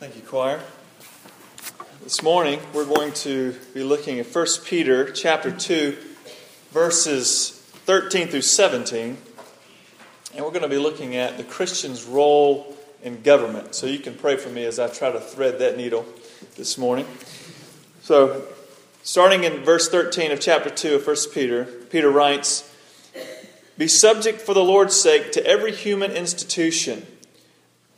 Thank you, choir. This morning we're going to be looking at 1 Peter chapter 2 verses 13 through 17. And we're going to be looking at the Christian's role in government. So you can pray for me as I try to thread that needle this morning. So starting in verse 13 of chapter 2 of 1 Peter, Peter writes, "Be subject for the Lord's sake to every human institution,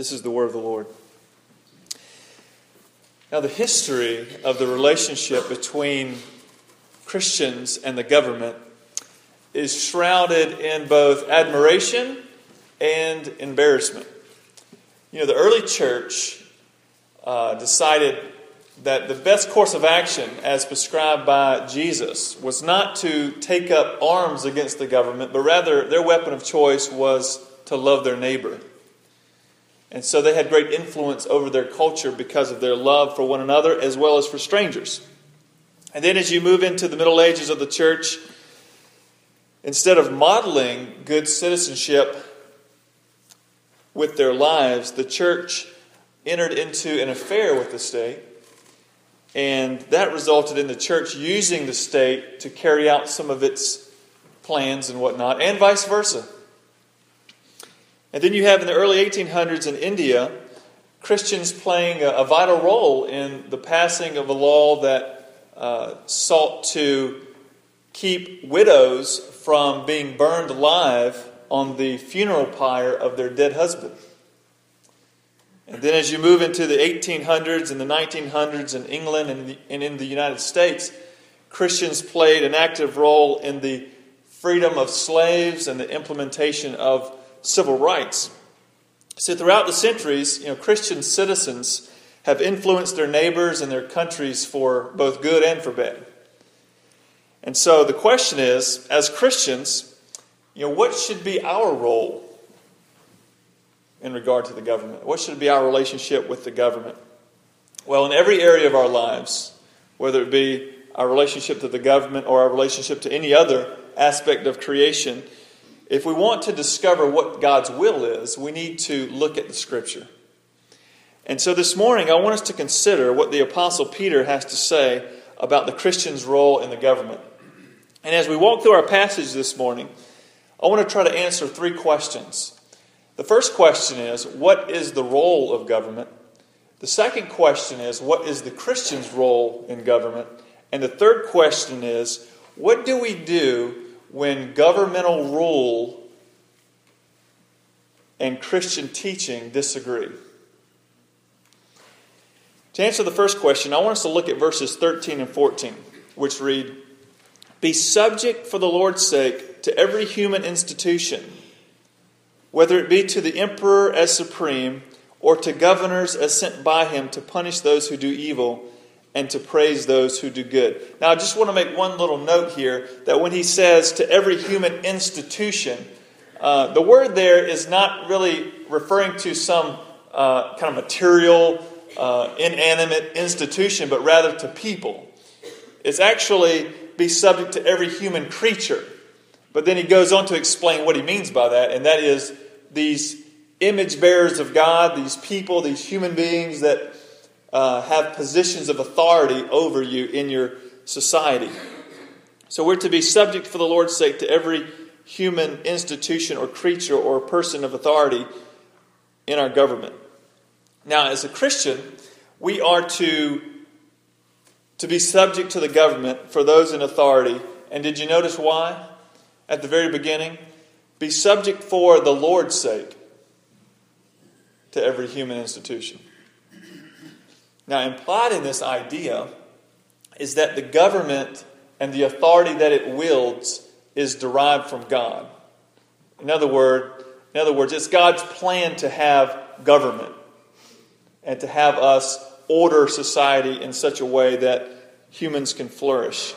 This is the word of the Lord. Now, the history of the relationship between Christians and the government is shrouded in both admiration and embarrassment. You know, the early church uh, decided that the best course of action, as prescribed by Jesus, was not to take up arms against the government, but rather their weapon of choice was to love their neighbor. And so they had great influence over their culture because of their love for one another as well as for strangers. And then as you move into the Middle Ages of the church, instead of modeling good citizenship with their lives, the church entered into an affair with the state. And that resulted in the church using the state to carry out some of its plans and whatnot, and vice versa. And then you have in the early 1800s in India, Christians playing a, vital role in the passing of a law that uh, sought to keep widows from being burned alive on the funeral pyre of their dead husband. And then, as you move into the 1800s and the 1900s in England and, the, and in the United States, Christians played an active role in the freedom of slaves and the implementation of civil rights. So, throughout the centuries, you know, Christian citizens have influenced their neighbors and their countries for both good and for bad. And so the question is, as Christians, you know, what should be our role in regard to the government? What should be our relationship with the government? Well, in every area of our lives, whether it be our relationship to the government or our relationship to any other aspect of creation, if we want to discover what God's will is, we need to look at the Scripture. And so this morning, I want us to consider what the Apostle Peter has to say about the Christian's role in the government. And as we walk through our passage this morning, I want to try to answer three questions. The first question is what is the role of government? The second question is what is the Christian's role in government? And the third question is what do we do when governmental rule and Christian teaching disagree? To answer the first question, I want us to look at verses 13 and 14, which read Be subject for the Lord's sake to every human institution, whether it be to the emperor as supreme or to governors as sent by him to punish those who do evil and to praise those who do good. Now, I just want to make one little note here that when he says to every human institution, uh, the word there is not really referring to some uh, kind of material, uh, inanimate institution, but rather to people. It's actually be subject to every human creature. But then he goes on to explain what he means by that, and that is these image bearers of God, these people, these human beings that uh, have positions of authority over you in your society. So we're to be subject for the Lord's sake to every human institution or creature or person of authority in our government. Now, as a Christian, we are to, to be subject to the government for those in authority. And did you notice why? At the very beginning, be subject for the Lord's sake to every human institution. Now, implied in this idea is that the government and the authority that it wields is derived from God. In other, word, in other words, it's God's plan to have government. and to have us order society in such a way that humans can flourish.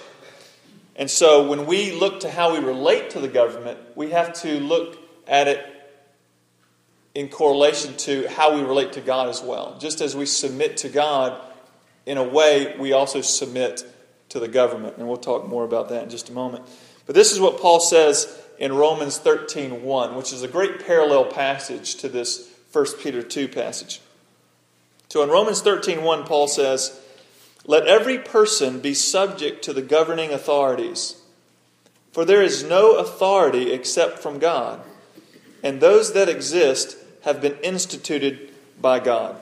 And so when we look to how we relate to the government, we have to look at it in correlation to how we relate to God as well. Just as we submit to God, in a way, we also submit to the government. And we'll talk more about that in just a moment. But this is what Paul says in Romans 13:1, which is a great parallel passage to this 1 Peter 2 passage. So in Romans 13:1 Paul says, "Let every person be subject to the governing authorities, for there is no authority except from God, and those that exist have been instituted by God."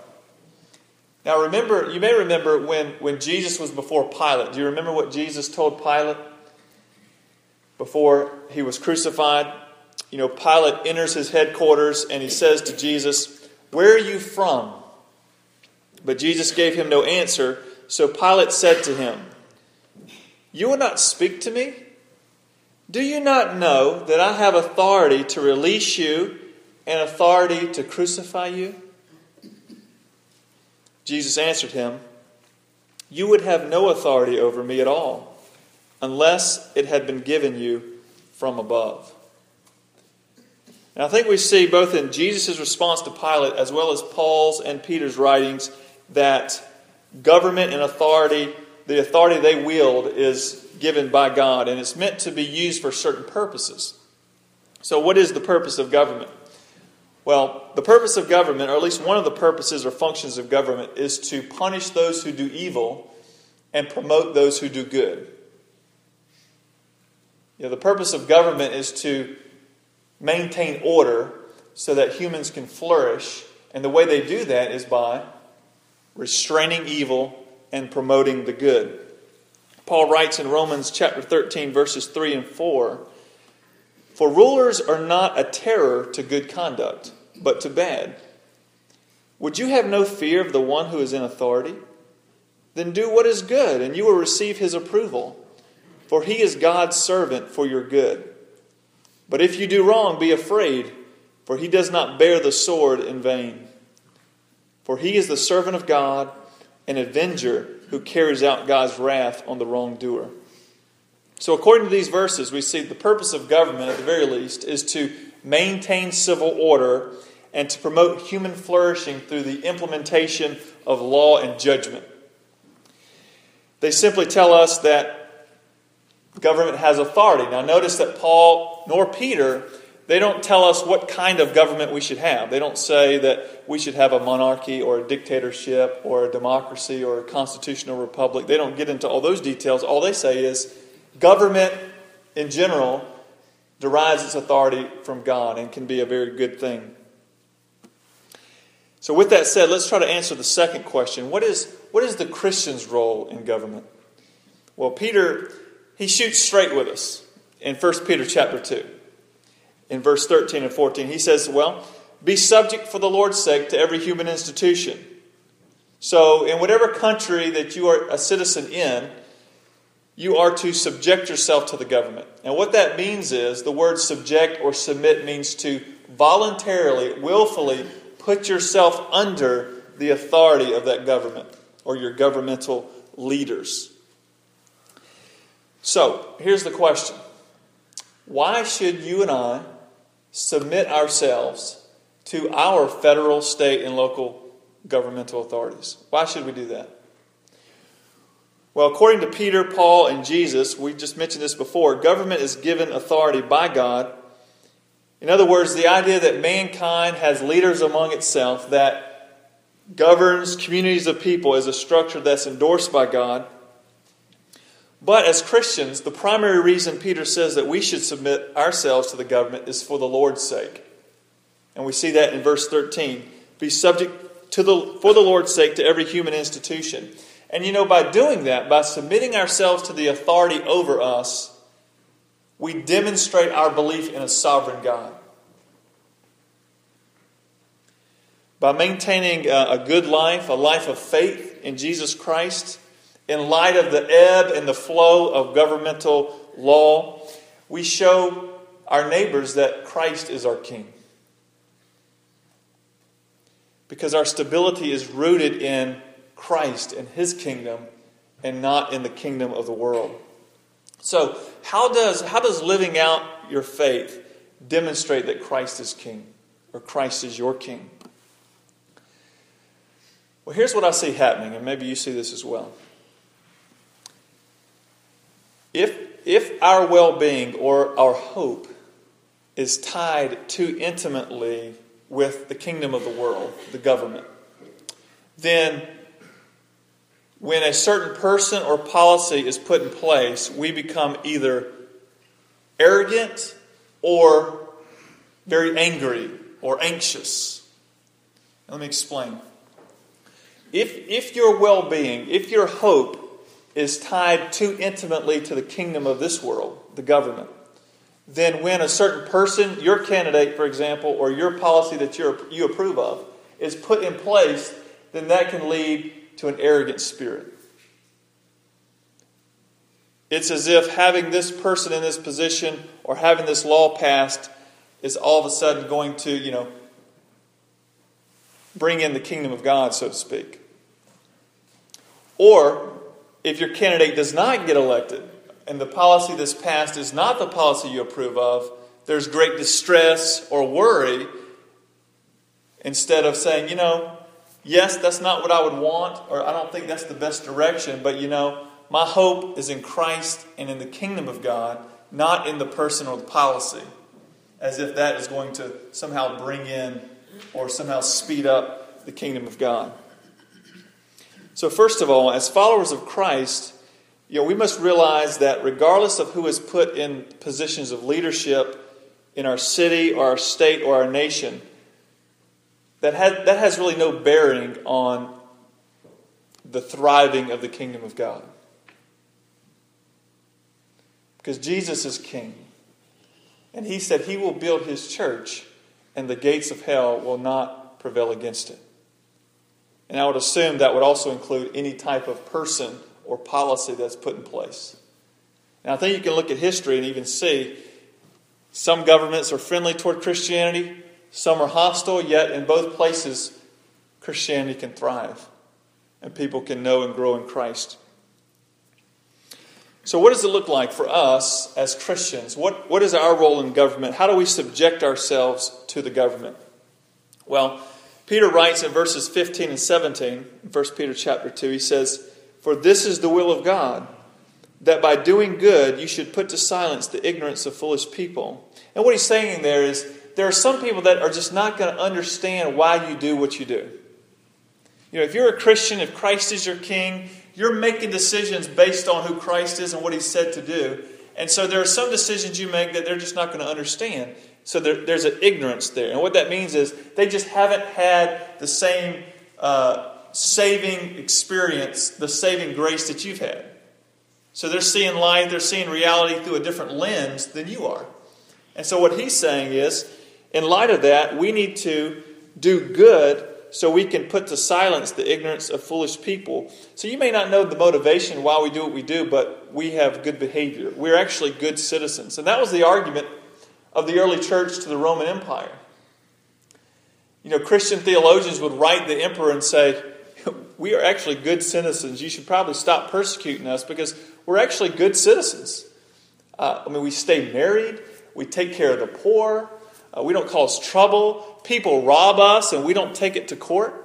Now remember, you may remember when, when Jesus was before Pilate. Do you remember what Jesus told Pilate before he was crucified? You know, Pilate enters his headquarters and he says to Jesus, Where are you from? But Jesus gave him no answer. So Pilate said to him, You will not speak to me? Do you not know that I have authority to release you and authority to crucify you? Jesus answered him, You would have no authority over me at all, unless it had been given you from above. And I think we see both in Jesus' response to Pilate as well as Paul's and Peter's writings that government and authority, the authority they wield, is given by God, and it's meant to be used for certain purposes. So, what is the purpose of government? Well, the purpose of government, or at least one of the purposes or functions of government, is to punish those who do evil and promote those who do good. You know, the purpose of government is to maintain order so that humans can flourish, and the way they do that is by restraining evil and promoting the good. Paul writes in Romans chapter 13, verses 3 and 4 for rulers are not a terror to good conduct, but to bad. Would you have no fear of the one who is in authority? Then do what is good, and you will receive his approval, for he is God's servant for your good. But if you do wrong, be afraid, for he does not bear the sword in vain. For he is the servant of God, an avenger who carries out God's wrath on the wrongdoer. So, according to these verses, we see the purpose of government, at the very least, is to maintain civil order and to promote human flourishing through the implementation of law and judgment. They simply tell us that government has authority. Now, notice that Paul nor Peter they don't tell us what kind of government we should have. They don't say that we should have a monarchy or a dictatorship or a democracy or a constitutional republic. They don't get into all those details. All they say is Government in general derives its authority from God and can be a very good thing. So, with that said, let's try to answer the second question what is, what is the Christian's role in government? Well, Peter, he shoots straight with us in 1 Peter chapter 2. In verse 13 and 14, he says, Well, be subject for the Lord's sake to every human institution. So, in whatever country that you are a citizen in, you are to subject yourself to the government. And what that means is the word subject or submit means to voluntarily, willfully put yourself under the authority of that government or your governmental leaders. So, here's the question Why should you and I submit ourselves to our federal, state, and local governmental authorities? Why should we do that? Well, according to Peter, Paul, and Jesus, we just mentioned this before, government is given authority by God. In other words, the idea that mankind has leaders among itself that governs communities of people is a structure that's endorsed by God. But as Christians, the primary reason Peter says that we should submit ourselves to the government is for the Lord's sake. And we see that in verse 13. Be subject to the, for the Lord's sake to every human institution. And you know, by doing that, by submitting ourselves to the authority over us, we demonstrate our belief in a sovereign God. By maintaining uh, a good life, a life of faith in Jesus Christ, in light of the ebb and the flow of governmental law, we show our neighbors that Christ is our King. because our stability is rooted in Christ and His kingdom and not in the kingdom of the world. So, how does, how does living out your faith demonstrate that Christ is king or Christ is your king? Well, here's what I see happening, and maybe you see this as well. If, if our well being or our hope is tied too intimately with the kingdom of the world, the government, then when a certain person or policy is put in place, we become either arrogant or very angry or anxious. Let me explain. If, if your well being, if your hope is tied too intimately to the kingdom of this world, the government, then when a certain person, your candidate, for example, or your policy that you you approve of, is put in place, then that can lead to an arrogant spirit. It's as if having this person in this position or having this law passed is all of a sudden going to, you know, bring in the kingdom of God, so to speak. Or if your candidate does not get elected and the policy that's passed is not the policy you approve of, there's great distress or worry instead of saying, you know, yes, that's not what I would want, or I don't think that's the best direction, but you know, my hope is in Christ and in the kingdom of God, not in the person or the policy, as if that is going to somehow bring in or somehow speed up the kingdom of God. So, first of all, as followers of Christ, you know, we must realize that regardless of who is put in positions of leadership in our city or our state or our nation, that has, that has really no bearing on the thriving of the kingdom of God. Because Jesus is king. And he said he will build his church, and the gates of hell will not prevail against it. And I would assume that would also include any type of person or policy that's put in place. Now, I think you can look at history and even see some governments are friendly toward Christianity, some are hostile, yet in both places, Christianity can thrive and people can know and grow in Christ. So, what does it look like for us as Christians? What, what is our role in government? How do we subject ourselves to the government? Well, Peter writes in verses 15 and 17, 1 Peter chapter 2, he says, For this is the will of God, that by doing good you should put to silence the ignorance of foolish people. And what he's saying there is, there are some people that are just not going to understand why you do what you do. You know, if you're a Christian, if Christ is your king, you're making decisions based on who Christ is and what He's said to do. And so there are some decisions you make that they're just not going to understand. So there, there's an ignorance there. And what that means is they just haven't had the same uh, saving experience, the saving grace that you've had. So they're seeing life, they're seeing reality through a different lens than you are. And so what he's saying is, in light of that, we need to do good so we can put to silence the ignorance of foolish people. So you may not know the motivation why we do what we do, but we have good behavior. We're actually good citizens. And that was the argument of the early church to the Roman Empire. You know, Christian theologians would write the emperor and say, We are actually good citizens. You should probably stop persecuting us because we're actually good citizens. Uh, I mean, we stay married, we take care of the poor, uh, we don't cause trouble. People rob us and we don't take it to court.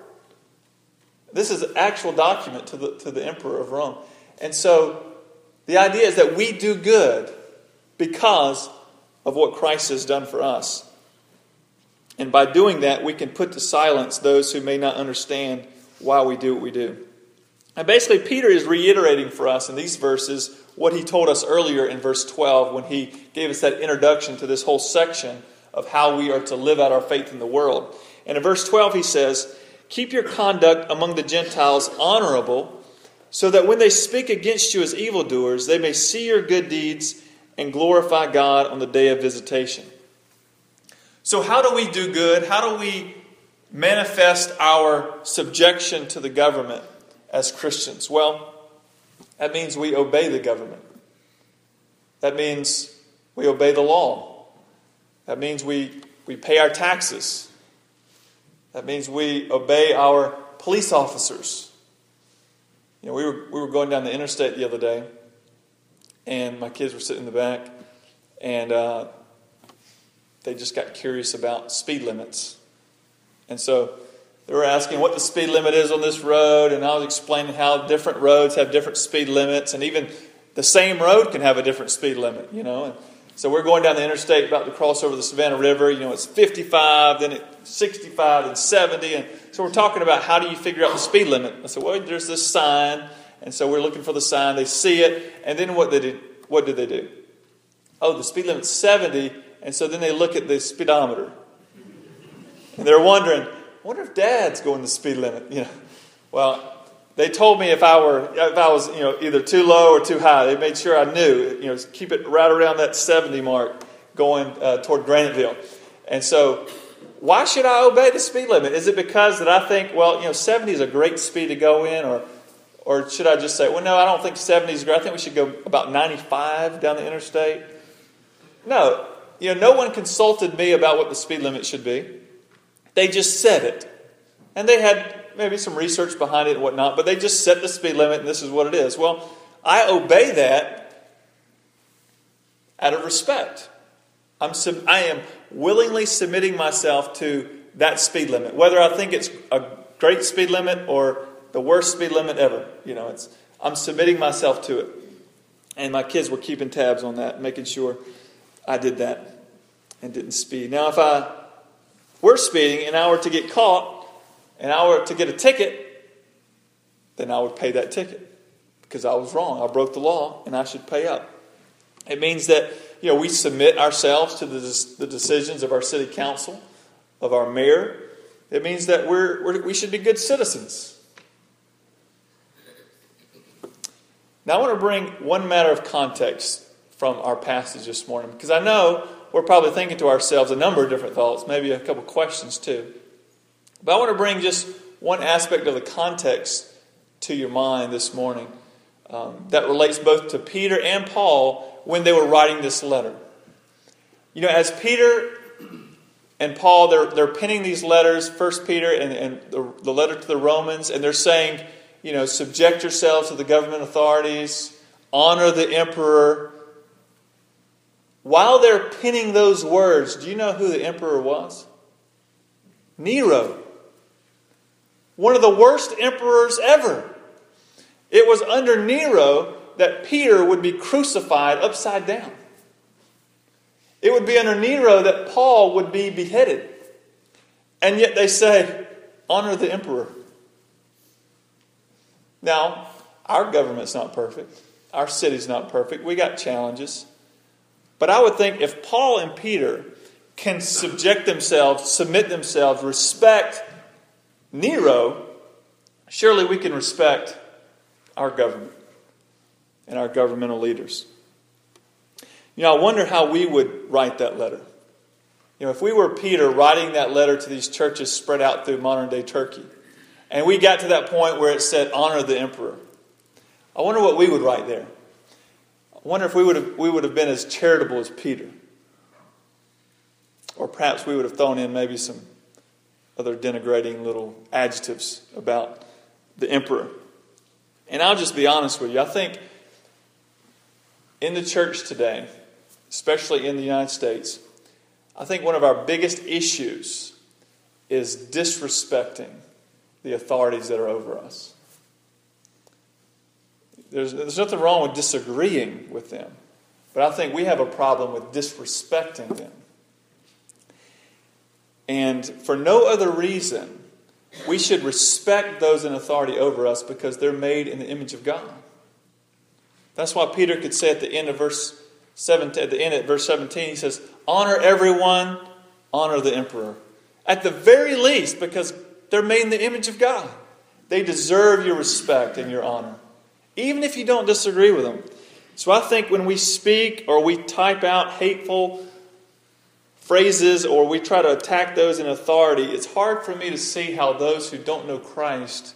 This is an actual document to the, to the emperor of Rome. And so the idea is that we do good because of what Christ has done for us. And by doing that, we can put to silence those who may not understand why we do what we do. And basically, Peter is reiterating for us in these verses what he told us earlier in verse 12 when he gave us that introduction to this whole section of how we are to live out our faith in the world. And in verse 12, he says, Keep your conduct among the Gentiles honorable, so that when they speak against you as evildoers, they may see your good deeds and glorify God on the day of visitation. So, how do we do good? How do we manifest our subjection to the government as Christians? Well, that means we obey the government. That means we obey the law. That means we, we pay our taxes. That means we obey our police officers. You know, we were, we were going down the interstate the other day, and my kids were sitting in the back, and uh, they just got curious about speed limits. And so they were asking what the speed limit is on this road, and I was explaining how different roads have different speed limits, and even the same road can have a different speed limit, you know. And so we're going down the interstate about to cross over the Savannah River. You know, it's 55, then it's 65, then 70. And so we're talking about how do you figure out the speed limit. I said, well, there's this sign. And so we're looking for the sign. They see it. And then what, they did, what do they do? Oh, the speed limit's 70. And so then they look at the speedometer. And they're wondering, I wonder if dad's going the speed limit. You know, well, they told me if I were if I was you know either too low or too high. They made sure I knew you know keep it right around that 70 mark going uh, toward Graniteville. And so, why should I obey the speed limit? Is it because that I think well you know 70 is a great speed to go in, or or should I just say well no I don't think 70 is great. I think we should go about 95 down the interstate. No, you know no one consulted me about what the speed limit should be. They just said it, and they had maybe some research behind it and whatnot, but they just set the speed limit and this is what it is. Well, I obey that out of respect. I'm I am willingly submitting myself to that speed limit, whether I think it's a great speed limit or the worst speed limit ever. You know, it's I'm submitting myself to it. And my kids were keeping tabs on that, making sure I did that and didn't speed. Now, if I were speeding and I were to get caught, and I were to get a ticket, then I would pay that ticket because I was wrong. I broke the law and I should pay up. It means that you know we submit ourselves to the, the decisions of our city council, of our mayor. It means that we're, we're, we should be good citizens. Now, I want to bring one matter of context from our passage this morning because I know we're probably thinking to ourselves a number of different thoughts, maybe a couple questions too. But I want to bring just one aspect of the context to your mind this morning um, that relates both to Peter and Paul when they were writing this letter. You know, as Peter and Paul, they're, they're penning these letters, First Peter and, and the, the letter to the Romans, and they're saying, you know, subject yourselves to the government authorities, honor the emperor. While they're penning those words, do you know who the emperor was? Nero one of the worst emperors ever. It was under Nero that Peter would be crucified upside down. It would be under Nero that Paul would be beheaded. And yet they say, honor the emperor. Now, our government's not perfect. Our city's not perfect. We got challenges. But I would think if Paul and Peter can subject themselves, submit themselves, respect Nero, surely we can respect our government and our governmental leaders. You know, I wonder how we would write that letter. You know, if we were Peter writing that letter to these churches spread out through modern day Turkey, and we got to that point where it said, honor the emperor, I wonder what we would write there. I wonder if we would have, we would have been as charitable as Peter. Or perhaps we would have thrown in maybe some other denigrating little adjectives about the emperor. And I'll just be honest with you. I think in the church today, especially in the United States, I think one of our biggest issues is disrespecting the authorities that are over us. There's, there's nothing wrong with disagreeing with them, but I think we have a problem with disrespecting them. And for no other reason, we should respect those in authority over us because they're made in the image of God. That's why Peter could say at the end of verse 17, at the end of verse 17, he says, Honor everyone, honor the emperor. At the very least, because they're made in the image of God. They deserve your respect and your honor, even if you don't disagree with them. So I think when we speak or we type out hateful phrases or we try to attack those in authority, it's hard for me to see how those who don't know Christ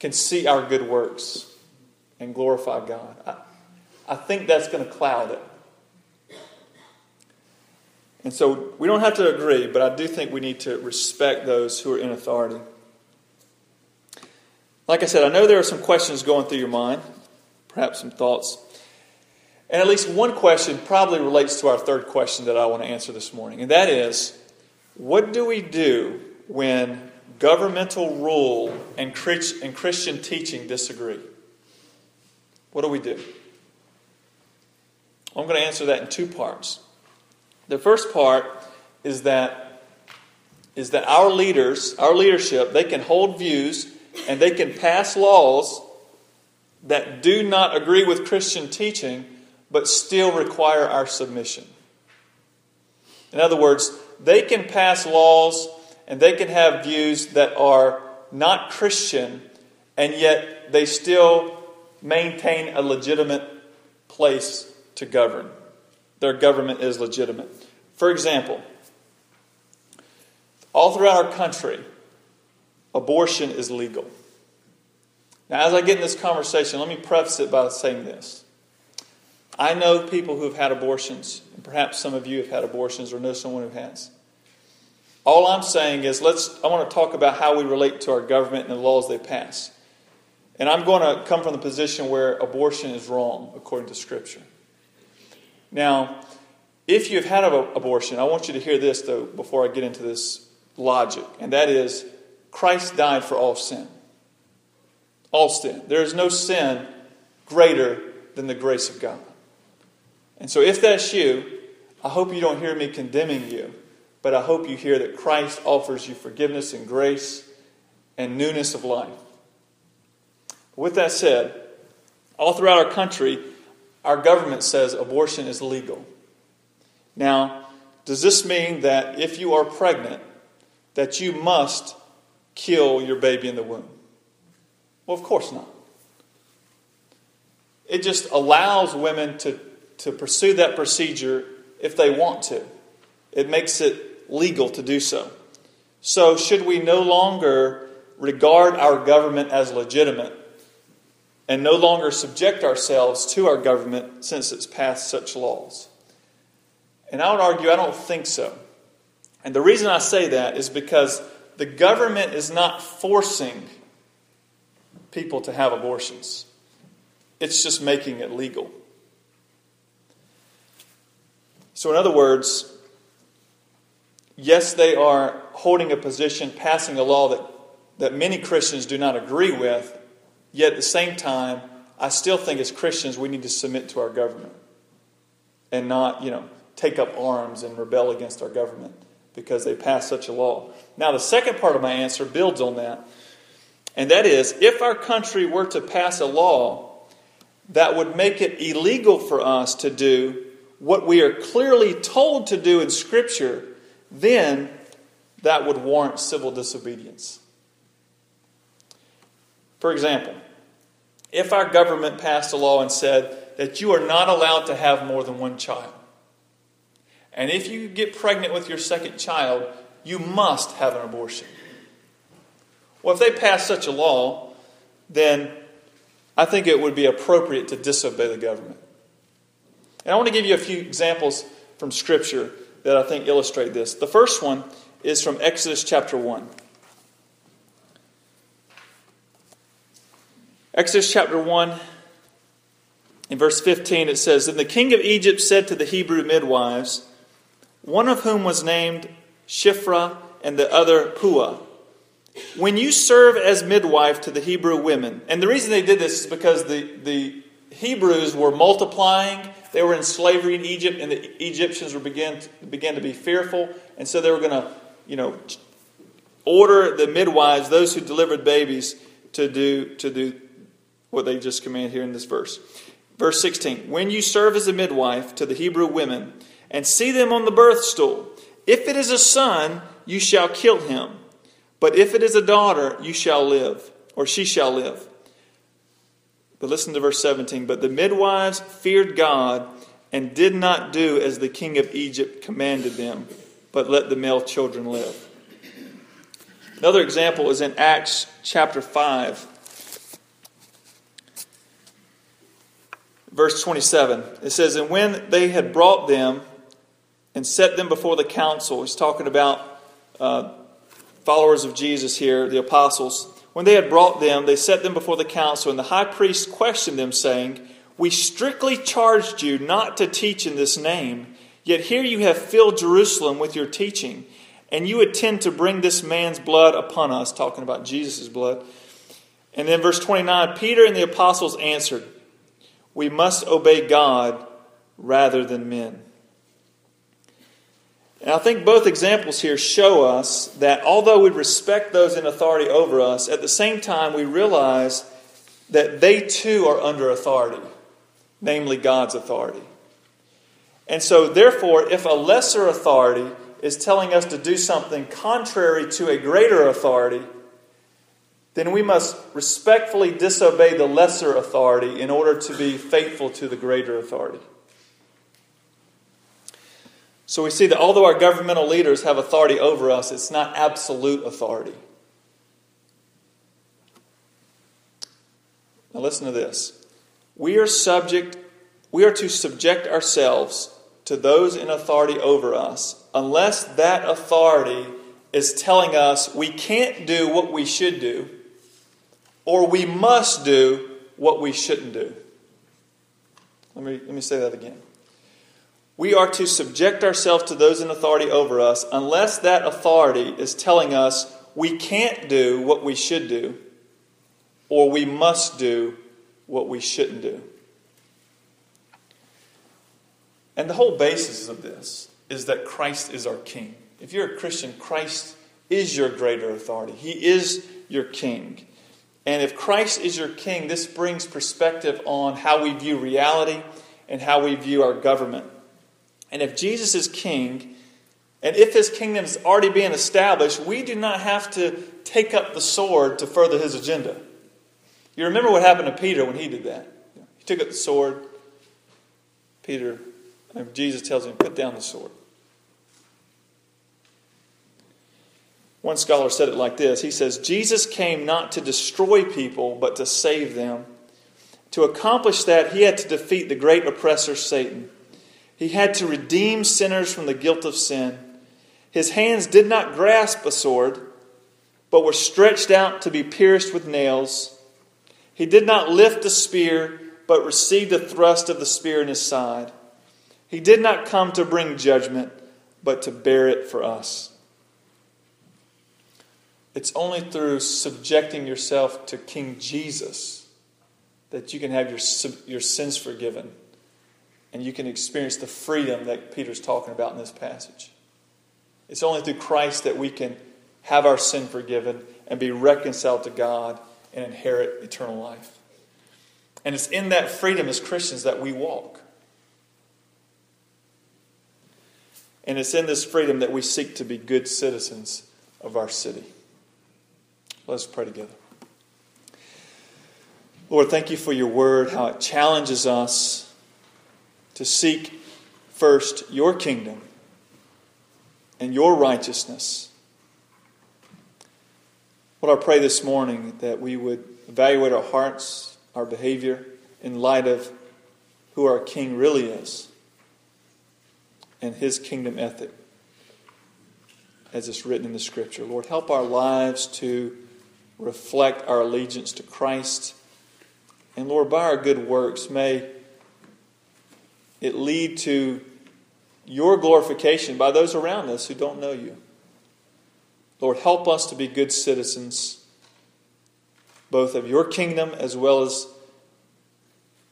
can see our good works and glorify God. I, I think that's going to cloud it. And so we don't have to agree, but I do think we need to respect those who are in authority. Like I said, I know there are some questions going through your mind, perhaps some thoughts. And at least one question probably relates to our third question that I want to answer this morning, and that is what do we do when governmental rule and Christian teaching disagree? What do we do? I'm going to answer that in two parts. The first part is that is that our leaders, our leadership, they can hold views and they can pass laws that do not agree with Christian teaching but still require our submission. In other words, they can pass laws and they can have views that are not Christian, and yet they still maintain a legitimate place to govern. Their government is legitimate. For example, all throughout our country, abortion is legal. Now, as I get in this conversation, let me preface it by saying this. I know people who have had abortions, and perhaps some of you have had abortions or know someone who has. All I'm saying is let's I want to talk about how we relate to our government and the laws they pass. And I'm going to come from the position where abortion is wrong according to scripture. Now, if you've had an abortion, I want you to hear this though before I get into this logic, and that is Christ died for all sin. All sin. There is no sin greater than the grace of God. And so, if that's you, I hope you don't hear me condemning you, but I hope you hear that Christ offers you forgiveness and grace and newness of life. With that said, all throughout our country, our government says abortion is legal. Now, does this mean that if you are pregnant, that you must kill your baby in the womb? Well, of course not. It just allows women to to pursue that procedure if they want to. It makes it legal to do so. So, should we no longer regard our government as legitimate and no longer subject ourselves to our government since it's passed such laws? And I would argue I don't think so. And the reason I say that is because the government is not forcing people to have abortions, it's just making it legal. So, in other words, yes, they are holding a position, passing a law that, that many Christians do not agree with, yet at the same time, I still think as Christians we need to submit to our government and not, you know, take up arms and rebel against our government because they passed such a law. Now, the second part of my answer builds on that, and that is if our country were to pass a law that would make it illegal for us to do what we are clearly told to do in Scripture, then that would warrant civil disobedience. For example, if our government passed a law and said that you are not allowed to have more than one child, and if you get pregnant with your second child, you must have an abortion. Well, if they pass such a law, then I think it would be appropriate to disobey the government. And I want to give you a few examples from Scripture that I think illustrate this. The first one is from Exodus chapter 1. Exodus chapter 1, in verse 15, it says Then the king of Egypt said to the Hebrew midwives, one of whom was named Shiphrah and the other Puah, When you serve as midwife to the Hebrew women, and the reason they did this is because the, the Hebrews were multiplying they were in slavery in Egypt, and the Egyptians were began to, began to be fearful, and so they were going to, you know, order the midwives, those who delivered babies, to do to do what they just command here in this verse. Verse 16: When you serve as a midwife to the Hebrew women and see them on the birth stool, if it is a son, you shall kill him, but if it is a daughter, you shall live, or she shall live. But listen to verse 17. But the midwives feared God and did not do as the king of Egypt commanded them, but let the male children live. Another example is in Acts chapter 5, verse 27. It says, And when they had brought them and set them before the council. He's talking about uh, followers of Jesus here, the apostles. When they had brought them, they set them before the council, and the high priest questioned them, saying, We strictly charged you not to teach in this name, yet here you have filled Jerusalem with your teaching, and you intend to bring this man's blood upon us, talking about Jesus' blood. And then verse 29 Peter and the apostles answered, We must obey God rather than men. And I think both examples here show us that although we respect those in authority over us, at the same time we realize that they too are under authority, namely God's authority. And so, therefore, if a lesser authority is telling us to do something contrary to a greater authority, then we must respectfully disobey the lesser authority in order to be faithful to the greater authority. So we see that although our governmental leaders have authority over us, it's not absolute authority. Now listen to this. We are subject we are to subject ourselves to those in authority over us unless that authority is telling us we can't do what we should do or we must do what we shouldn't do. Let me, let me say that again. We are to subject ourselves to those in authority over us unless that authority is telling us we can't do what we should do or we must do what we shouldn't do. And the whole basis of this is that Christ is our King. If you're a Christian, Christ is your greater authority, He is your King. And if Christ is your King, this brings perspective on how we view reality and how we view our government. And if Jesus is king, and if his kingdom is already being established, we do not have to take up the sword to further his agenda. You remember what happened to Peter when he did that? He took up the sword. Peter, Jesus tells him, put down the sword. One scholar said it like this He says, Jesus came not to destroy people, but to save them. To accomplish that, he had to defeat the great oppressor, Satan. He had to redeem sinners from the guilt of sin. His hands did not grasp a sword, but were stretched out to be pierced with nails. He did not lift a spear, but received a thrust of the spear in his side. He did not come to bring judgment, but to bear it for us. It's only through subjecting yourself to King Jesus that you can have your, your sins forgiven and you can experience the freedom that Peter's talking about in this passage. It's only through Christ that we can have our sin forgiven and be reconciled to God and inherit eternal life. And it's in that freedom as Christians that we walk. And it's in this freedom that we seek to be good citizens of our city. Let's pray together. Lord, thank you for your word, how it challenges us to seek first your kingdom and your righteousness. Lord, I pray this morning that we would evaluate our hearts, our behavior, in light of who our King really is and his kingdom ethic as it's written in the Scripture. Lord, help our lives to reflect our allegiance to Christ. And Lord, by our good works, may it lead to your glorification by those around us who don't know you. Lord, help us to be good citizens, both of your kingdom as well as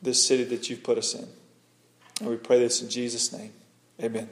this city that you've put us in. And we pray this in Jesus' name. Amen.